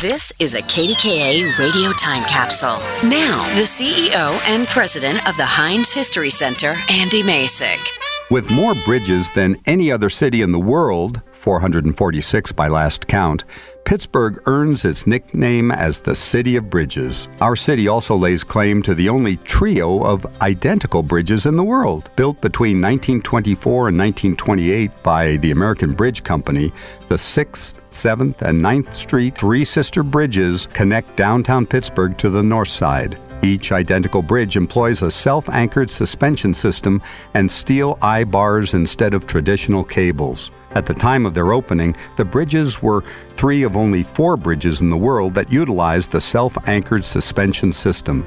This is a KDKA radio time capsule. Now, the CEO and president of the Heinz History Center, Andy Masich. With more bridges than any other city in the world, 446 by last count, Pittsburgh earns its nickname as the City of Bridges. Our city also lays claim to the only trio of identical bridges in the world. Built between 1924 and 1928 by the American Bridge Company, the 6th, 7th, and 9th Street three sister bridges connect downtown Pittsburgh to the north side. Each identical bridge employs a self anchored suspension system and steel eye bars instead of traditional cables. At the time of their opening, the bridges were three of only four bridges in the world that utilized the self anchored suspension system.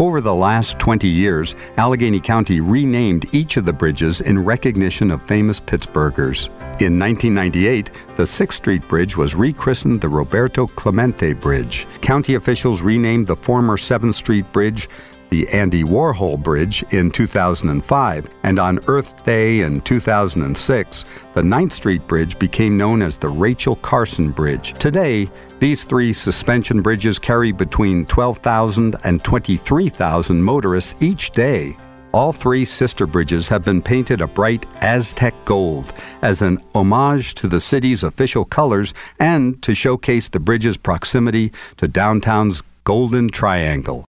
Over the last 20 years, Allegheny County renamed each of the bridges in recognition of famous Pittsburghers. In 1998, the 6th Street Bridge was rechristened the Roberto Clemente Bridge. County officials renamed the former 7th Street Bridge the Andy Warhol Bridge in 2005, and on Earth Day in 2006, the 9th Street Bridge became known as the Rachel Carson Bridge. Today, these three suspension bridges carry between 12,000 and 23,000 motorists each day. All three sister bridges have been painted a bright Aztec gold as an homage to the city's official colors and to showcase the bridge's proximity to downtown's Golden Triangle.